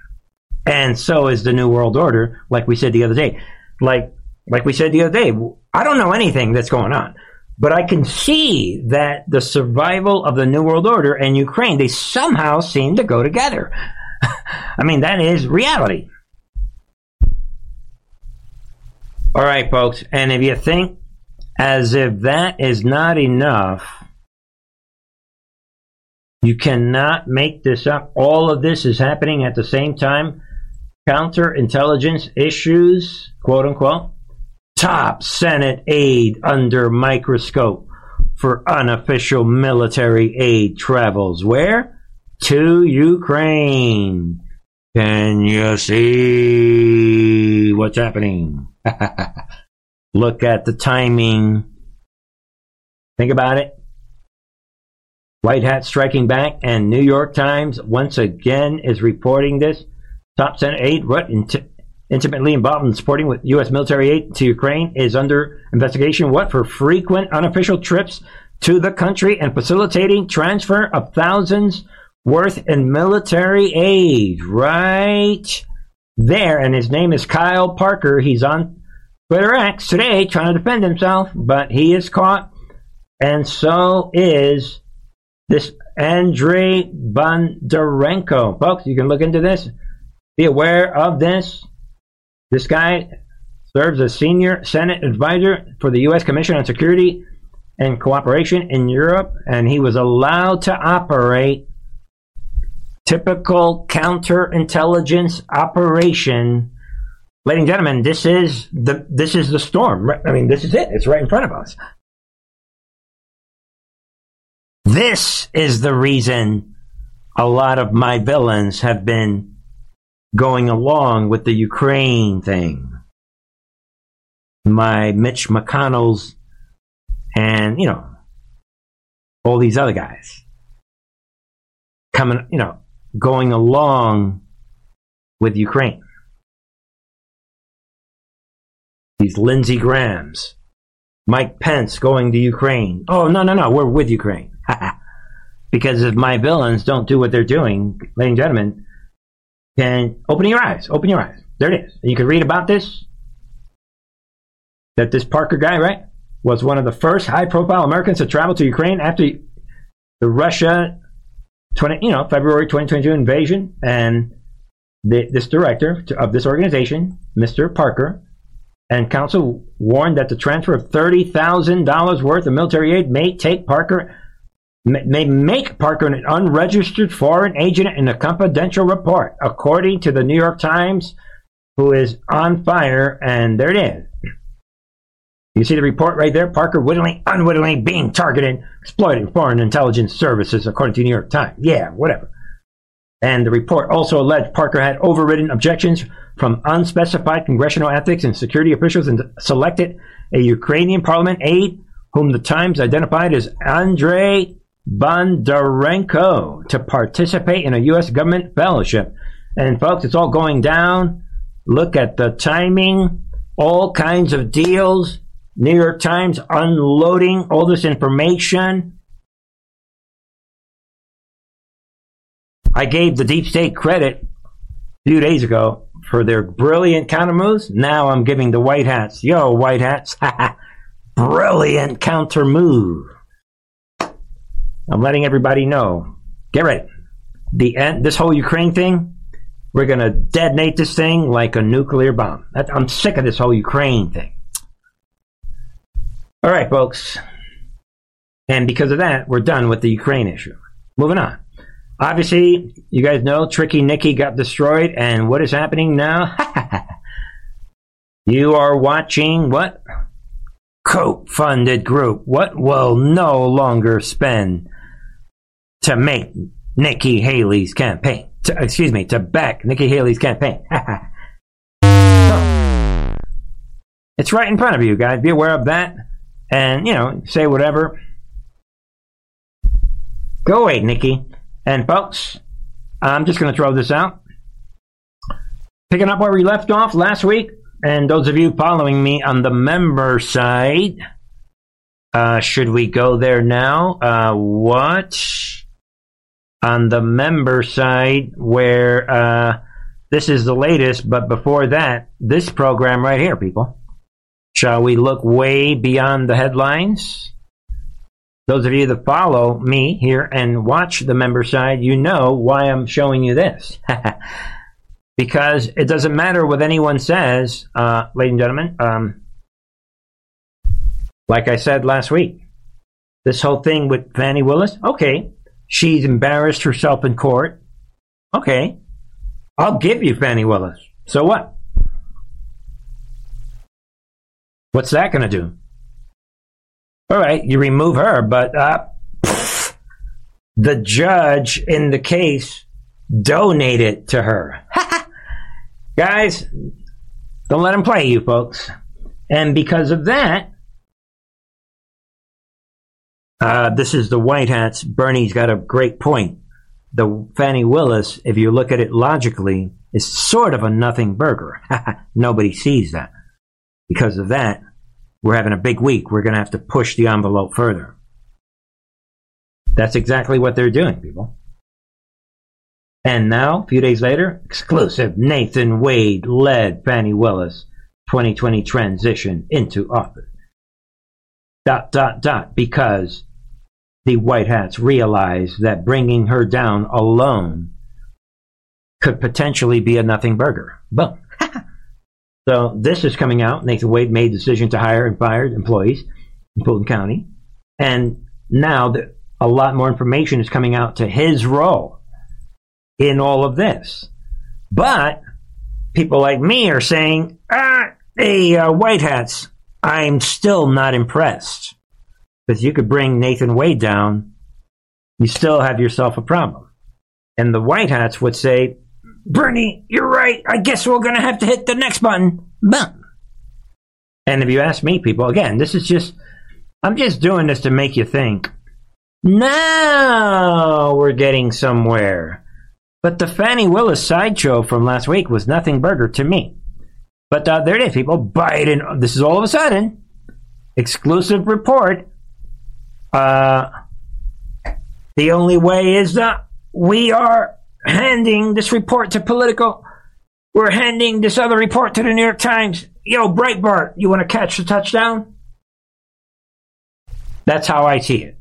And so is the New World Order, like we said the other day. Like, like we said the other day, I don't know anything that's going on, but I can see that the survival of the New World Order and Ukraine, they somehow seem to go together. I mean, that is reality. All right, folks. And if you think as if that is not enough, you cannot make this up. All of this is happening at the same time. Counterintelligence issues, quote unquote. Top Senate aide under microscope for unofficial military aid travels. Where? To Ukraine. Can you see what's happening? Look at the timing. Think about it. White Hat striking back, and New York Times once again is reporting this. Top Senate aide, what int- intimately involved in supporting with U.S. military aid to Ukraine, is under investigation. What for frequent unofficial trips to the country and facilitating transfer of thousands worth in military aid. Right there, and his name is Kyle Parker. He's on Twitter X today trying to defend himself, but he is caught, and so is this Andrei Bondarenko. Folks, you can look into this. Be aware of this. This guy serves as senior Senate advisor for the U.S. Commission on Security and Cooperation in Europe, and he was allowed to operate typical counterintelligence operation. Ladies and gentlemen, this is the this is the storm. I mean, this is it. It's right in front of us. This is the reason a lot of my villains have been going along with the Ukraine thing. My Mitch McConnell's and, you know, all these other guys coming, you know, going along with Ukraine. These Lindsey Grahams, Mike Pence going to Ukraine. Oh, no, no, no, we're with Ukraine. because if my villains don't do what they're doing, ladies and gentlemen, then open your eyes. Open your eyes. There it is. You can read about this. That this Parker guy, right, was one of the first high-profile Americans to travel to Ukraine after the Russia, 20, you know, February 2022 invasion, and the, this director of this organization, Mr. Parker, and counsel warned that the transfer of $30,000 worth of military aid may take Parker may make Parker an unregistered foreign agent in a confidential report, according to the New York Times, who is on fire. And there it is. You see the report right there? Parker wittingly, unwittingly being targeted, exploiting foreign intelligence services, according to New York Times. Yeah, whatever. And the report also alleged Parker had overridden objections from unspecified congressional ethics and security officials and selected a Ukrainian parliament aide whom the Times identified as Andrei Bondarenko to participate in a U.S. government fellowship. And folks, it's all going down. Look at the timing, all kinds of deals. New York Times unloading all this information. I gave the deep state credit a few days ago for their brilliant counter moves. Now I'm giving the white hats, yo, white hats, brilliant counter move. I'm letting everybody know. Get ready. The end, this whole Ukraine thing, we're to detonate this thing like a nuclear bomb. I'm sick of this whole Ukraine thing. All right, folks. And because of that, we're done with the Ukraine issue. Moving on. Obviously, you guys know Tricky Nikki got destroyed, and what is happening now? You are watching what? Koch funded group. What will no longer spend to make Nikki Haley's campaign? To, excuse me, to back Nikki Haley's campaign. So, it's right in front of you guys. Be aware of that. And, you know, say whatever. Go away, Nikki. And folks, I'm just going to throw this out. Picking up where we left off last week, and those of you following me on the member side, uh, should we go there now? Uh, what? On the member side, where uh, this is the latest, but before that, this program right here, people. Shall we look way beyond the headlines? Those of you that follow me here and watch the member side, you know why I'm showing you this. because it doesn't matter what anyone says, uh, ladies and gentlemen. Um, like I said last week, this whole thing with Fani Willis, okay, she's embarrassed herself in court. Okay, I'll give you Fani Willis. So what? What's that going to do? All right, you remove her, but uh, pff, the judge in the case donated to her. Guys, don't let him play you, folks. And because of that, uh, this is the White Hats. Bernie's got a great point. The Fani Willis, if you look at it logically, is sort of a nothing burger. Nobody sees that. Because of that, we're having a big week. We're going to have to push the envelope further. That's exactly what they're doing, people. And now, a few days later, exclusive Nathan Wade led Fani Willis 2020 transition into office. Dot, dot, dot, because the White Hats realized that bringing her down alone could potentially be a nothing burger. Boom. So this is coming out. Nathan Wade made the decision to hire and fire employees in Fulton County. And now the, a lot more information is coming out to his role in all of this. But people like me are saying, ah, hey, uh, White Hats, I'm still not impressed. Because you could bring Nathan Wade down, you still have yourself a problem. And the White Hats would say, Bernie, you're right. I guess we're going to have to hit the next button. Boom. And if you ask me, people, again, this is just, I'm just doing this to make you think. Now we're getting somewhere. But the Fani Willis sideshow from last week was nothing burger to me. But uh, there it is, people. Biden, this is all of a sudden, exclusive report. Uh, the only way is that we are handing this report to Politico. We're handing this other report to the New York Times. Yo, Breitbart, you want to catch the touchdown? That's how I see it.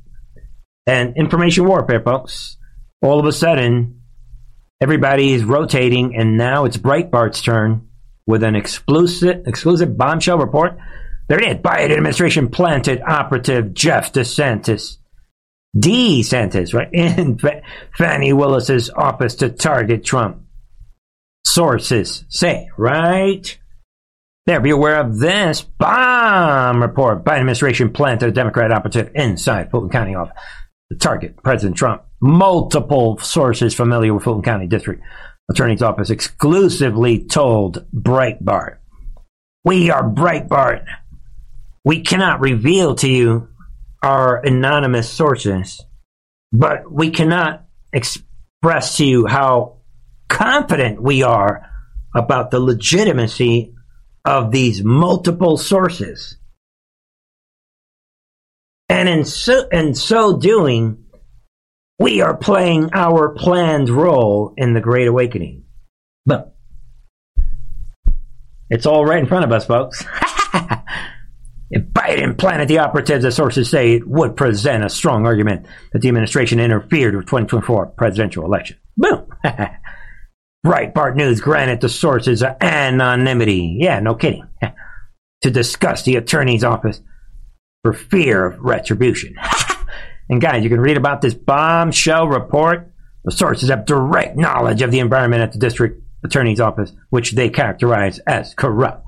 And information warfare, folks. All of a sudden, everybody is rotating, and now it's Breitbart's turn with an exclusive, exclusive bombshell report. There it. Biden administration planted operative Jeff DeSantis DeSantis, right, in Fani Willis's office to target Trump. Sources say, right? There, be aware of this bomb report. Biden administration planted a Democrat operative inside Fulton County office to target President Trump. Multiple sources familiar with Fulton County District Attorney's Office exclusively told Breitbart, We are Breitbart. We cannot reveal to you our anonymous sources, but we cannot express to you how confident we are about the legitimacy of these multiple sources. And in so, in so doing, we are playing our planned role in the Great Awakening. But it's all right in front of us, folks. Biden planted the operatives, as sources say, it would present a strong argument that the administration interfered with 2024 presidential election. Boom! Breitbart News granted the sources anonymity. Yeah, no kidding. to discuss the attorney's office for fear of retribution. and guys, you can read about this bombshell report. The sources have direct knowledge of the environment at the district Attorney's Office, which they characterize as corrupt.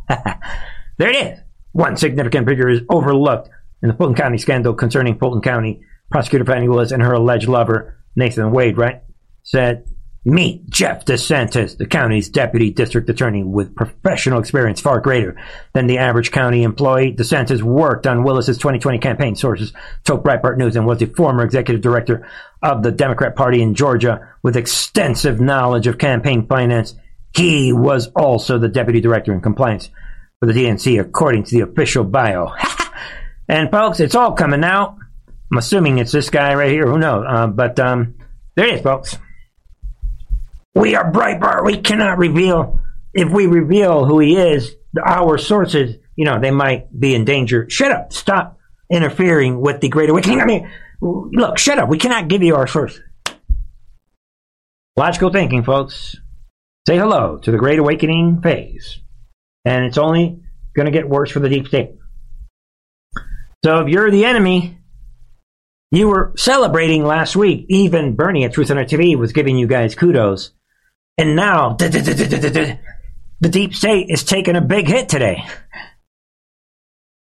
there it is. One significant figure is overlooked in the Fulton County scandal concerning Fulton County prosecutor Fani Willis and her alleged lover, Nathan Wade, right? Said, meet Jeff DeSantis, the county's deputy district attorney with professional experience far greater than the average county employee. DeSantis worked on Willis's 2020 campaign sources, told Breitbart News, and was the former executive director of the Democrat Party in Georgia with extensive knowledge of campaign finance. He was also the deputy director in compliance for the DNC, according to the official bio. and folks, it's all coming out. I'm assuming it's this guy right here. Who knows? Uh, but um, there it is, folks. We are Breitbart. We cannot reveal. If we reveal who he is, our sources, you know, they might be in danger. Shut up. Stop interfering with the Great Awakening. I mean, look, shut up. We cannot give you our sources. Logical thinking, folks. Say hello to the Great Awakening phase. And it's only going to get worse for the deep state. So if you're the enemy, you were celebrating last week. Even Bernie at Truth and Art TV was giving you guys kudos. And now, the deep state is taking a big hit today.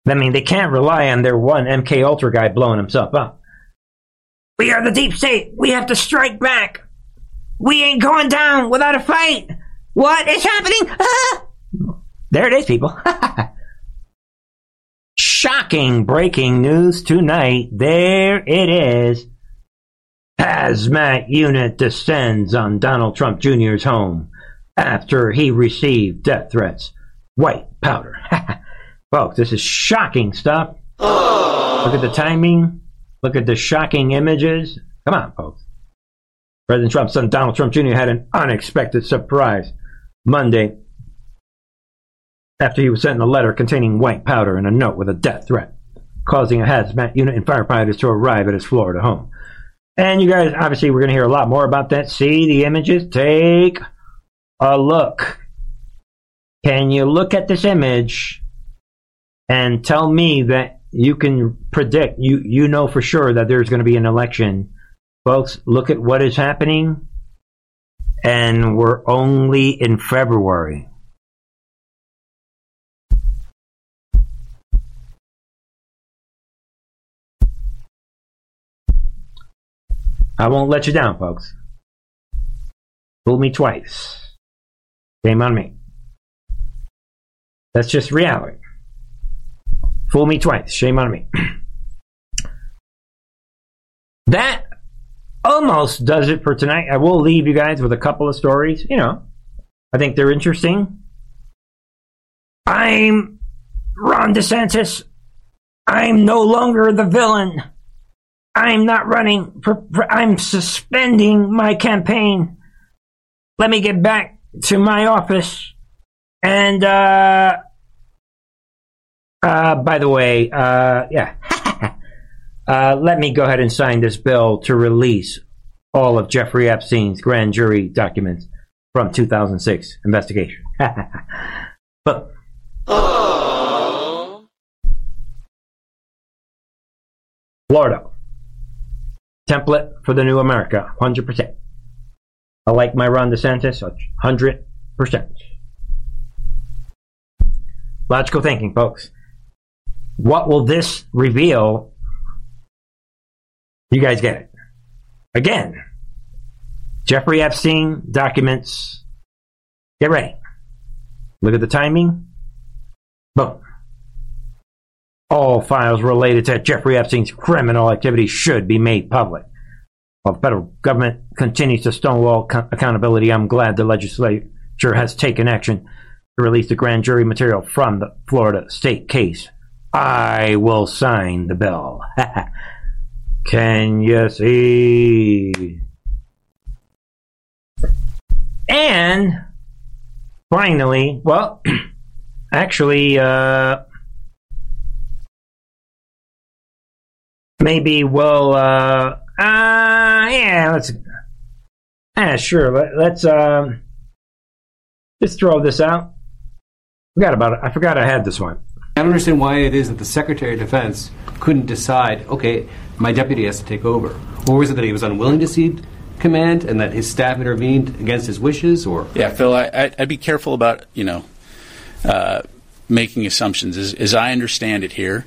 I mean, they can't rely on their one MK Ultra guy blowing himself up. We are the deep state. We have to strike back. We ain't going down without a fight. What is happening? Ah! There it is, people. Shocking breaking news tonight. There it is. Hazmat unit descends on Donald Trump Jr.'s home after he received death threats. White powder. Folks, this is shocking stuff. Look at the timing. Look at the shocking images. Come on, folks. President Trump's son Donald Trump Jr. had an unexpected surprise Monday after he was sent a letter containing white powder and a note with a death threat, causing a hazmat unit and firefighters to arrive at his Florida home. And you guys, obviously, we're going to hear a lot more about that. See the images? Take a look. Can you look at this image and tell me that you can predict, you, you know for sure that there's going to be an election? Folks, look at what is happening. And we're only in February. I won't let you down, folks. Fool me twice. Shame on me. That's just reality. Fool me twice. Shame on me. that almost does it for tonight. I will leave you guys with a couple of stories. You know, I think they're interesting. I'm Ron DeSantis. I'm no longer the villain. I'm not running. For, for, I'm suspending my campaign. Let me get back to my office. And, uh, uh, by the way, uh, yeah. uh, let me go ahead and sign this bill to release all of Jeffrey Epstein's grand jury documents from 2006 investigation. but. Florida template for the new America, 100%. I like my Ron DeSantis, 100%. Logical thinking, folks. What will this reveal? You guys get it. Again, Jeffrey Epstein documents. Get ready. Look at the timing. Boom. All files related to Jeffrey Epstein's criminal activity should be made public. While the federal government continues to stonewall co- accountability, I'm glad the legislature has taken action to release the grand jury material from the Florida state case. I will sign the bill. Can you see? And finally, well, actually, uh, maybe we'll uh, uh yeah let's yeah sure. Let, let's um just throw this out. Forgot about it. I forgot i had this one. I don't understand why it is that the Secretary of Defense couldn't decide, okay, my deputy has to take over. Or was it that he was unwilling to cede command and that his staff intervened against his wishes, or? Yeah, Phil, I, I, I'd be careful about you know uh, making assumptions. As, as I understand it here,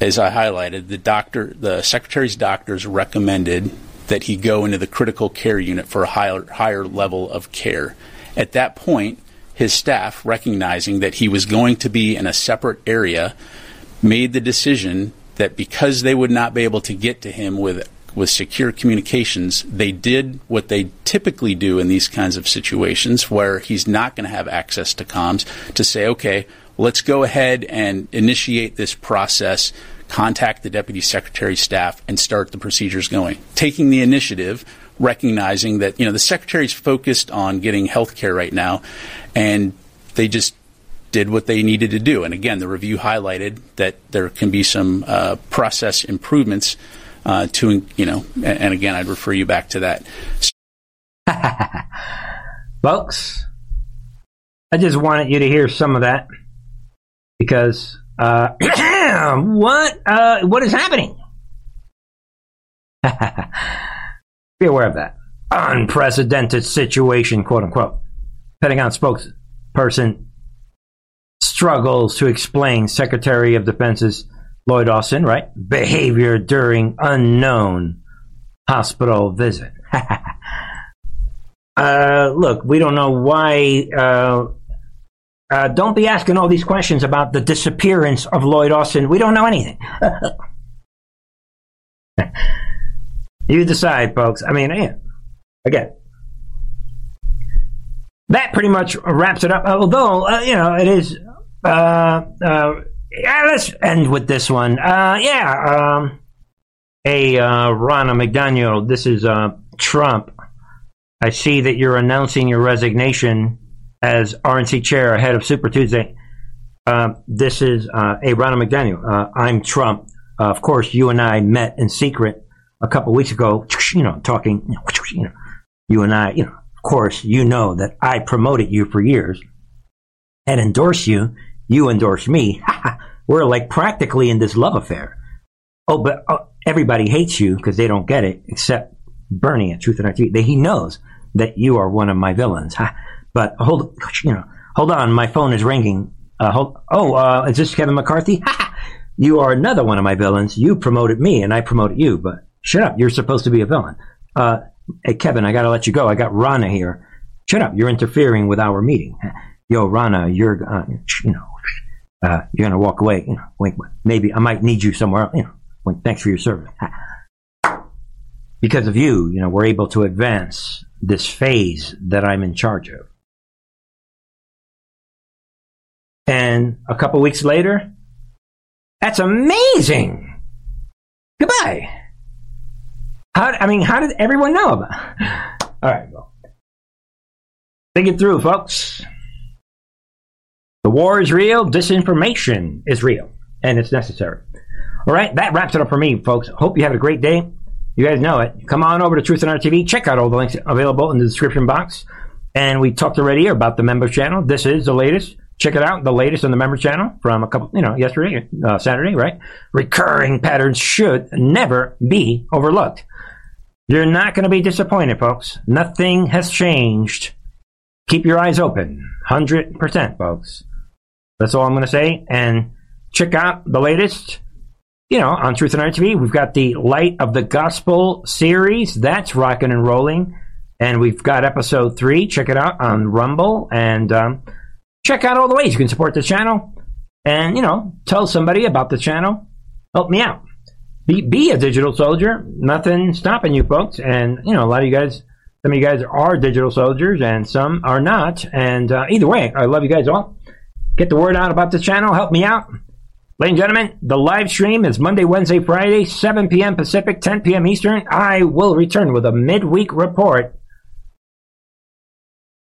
as I highlighted, the doctor, the secretary's doctors recommended that he go into the critical care unit for a higher higher level of care. At that point, his staff, recognizing that he was going to be in a separate area, made the decision that because they would not be able to get to him with with secure communications, they did what they typically do in these kinds of situations where he's not going to have access to comms to say, okay, let's go ahead and initiate this process, contact the deputy secretary's staff, and start the procedures going. Taking the initiative, recognizing that you know the secretary's focused on getting health care right now, and they just did what they needed to do. And again, the review highlighted that there can be some uh, process improvements uh, to, you know, and, again, I'd refer you back to that. Folks, I just wanted you to hear some of that because uh, what uh, what is happening? Be aware of that unprecedented situation, quote unquote. Pentagon spokesperson struggles to explain Secretary of Defense's Lloyd Austin, right? Behavior during unknown hospital visit. uh, look, we don't know why. Uh, don't be asking all these questions about the disappearance of Lloyd Austin. We don't know anything. you decide, folks. I mean, yeah. again, that pretty much wraps it up. Although, uh, you know, it is. Uh, uh, yeah, let's end with this one. Uh, yeah, um, hey, uh, Ronna McDaniel, this is Trump. I see that you're announcing your resignation as RNC chair ahead of Super Tuesday. Uh, this is uh, a Ronna McDaniel. Uh, I'm Trump. Uh, of course, you and I met in secret a couple weeks ago. You know, talking. You know, you and I. You know, of course, you know that I promoted you for years and endorsed you. You endorsed me. We're like practically in this love affair. Oh, but uh, everybody hates you because they don't get it, except Bernie at Truth and TV. He knows that you are one of my villains. But hold, you know, hold on. My phone is ringing. Uh, hold, oh, uh, is this Kevin McCarthy? you are another one of my villains. You promoted me, and I promoted you. But shut up. You're supposed to be a villain. Uh, hey, Kevin, I got to let you go. I got Ronna here. Shut up. You're interfering with our meeting. Yo, Ronna, you're, uh, you know, uh, you're to walk away. You know, wink, maybe I might need you somewhere else. You know, wink, thanks for your service. Because of you, you know, we're able to advance this phase that I'm in charge of. And a couple weeks later, that's amazing. Goodbye. How, I mean, how did everyone know about? All right, well, think it through, folks. The war is real. Disinformation is real, and it's necessary. All right, that wraps it up for me, folks. Hope you have a great day. You guys know it. Come on over to Truth and Art TV. Check out all the links available in the description box. And we talked already about the member channel. This is the latest. Check it out. The latest on the member channel from a couple, you know, yesterday, uh, Saturday, right? Recurring patterns should never be overlooked. You're not going to be disappointed, folks. Nothing has changed. Keep your eyes open. 100%, folks. That's all I'm going to say. And check out the latest, you know, on Truth and Art TV. We've got the Light of the Gospel series. That's rocking and rolling. And we've got episode three. Check it out on Rumble. And um, check out all the ways you can support the channel. And, you know, tell somebody about the channel. Help me out. Be, be a digital soldier. Nothing stopping you, folks. And, you know, a lot of you guys, some of you guys are digital soldiers and some are not. And uh, either way, I love you guys all. Get the word out about the channel. Help me out. Ladies and gentlemen, the live stream is Monday, Wednesday, Friday, 7 p.m. Pacific, 10 p.m. Eastern. I will return with a midweek report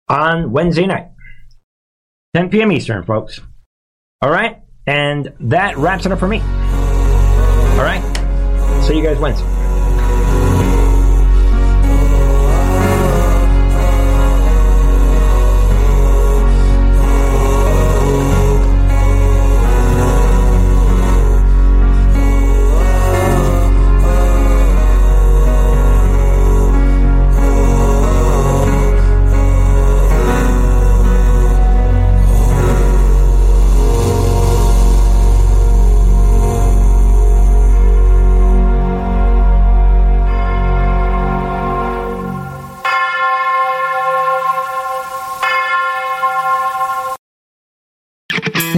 on Wednesday night, 10 p.m. Eastern, folks. All right? And that wraps it up for me. All right? See you guys Wednesday.